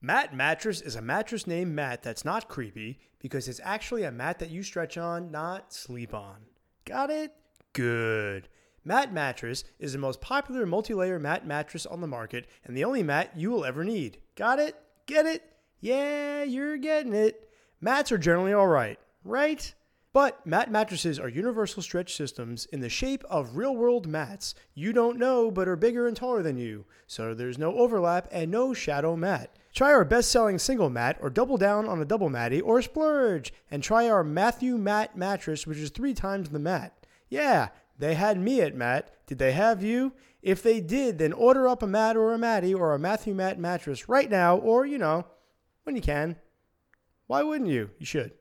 Matt Mattress is a mattress named Matt that's not creepy because it's actually a mat that you stretch on, not sleep on. Got it? Good. Matt Mattress is the most popular multi layer mat mattress on the market and the only mat you will ever need. Got it? Get it? Yeah, you're getting it. Mats are generally alright, right? But mat mattresses are universal stretch systems in the shape of real world mats you don't know but are bigger and taller than you, so there's no overlap and no shadow mat. Try our best selling single mat or double down on a double matty or splurge and try our Matthew Matt mattress, which is three times the mat. Yeah, they had me at Matt. Did they have you? If they did, then order up a mat or a matty or a Matthew Matt mattress right now or, you know, when you can. Why wouldn't you? You should.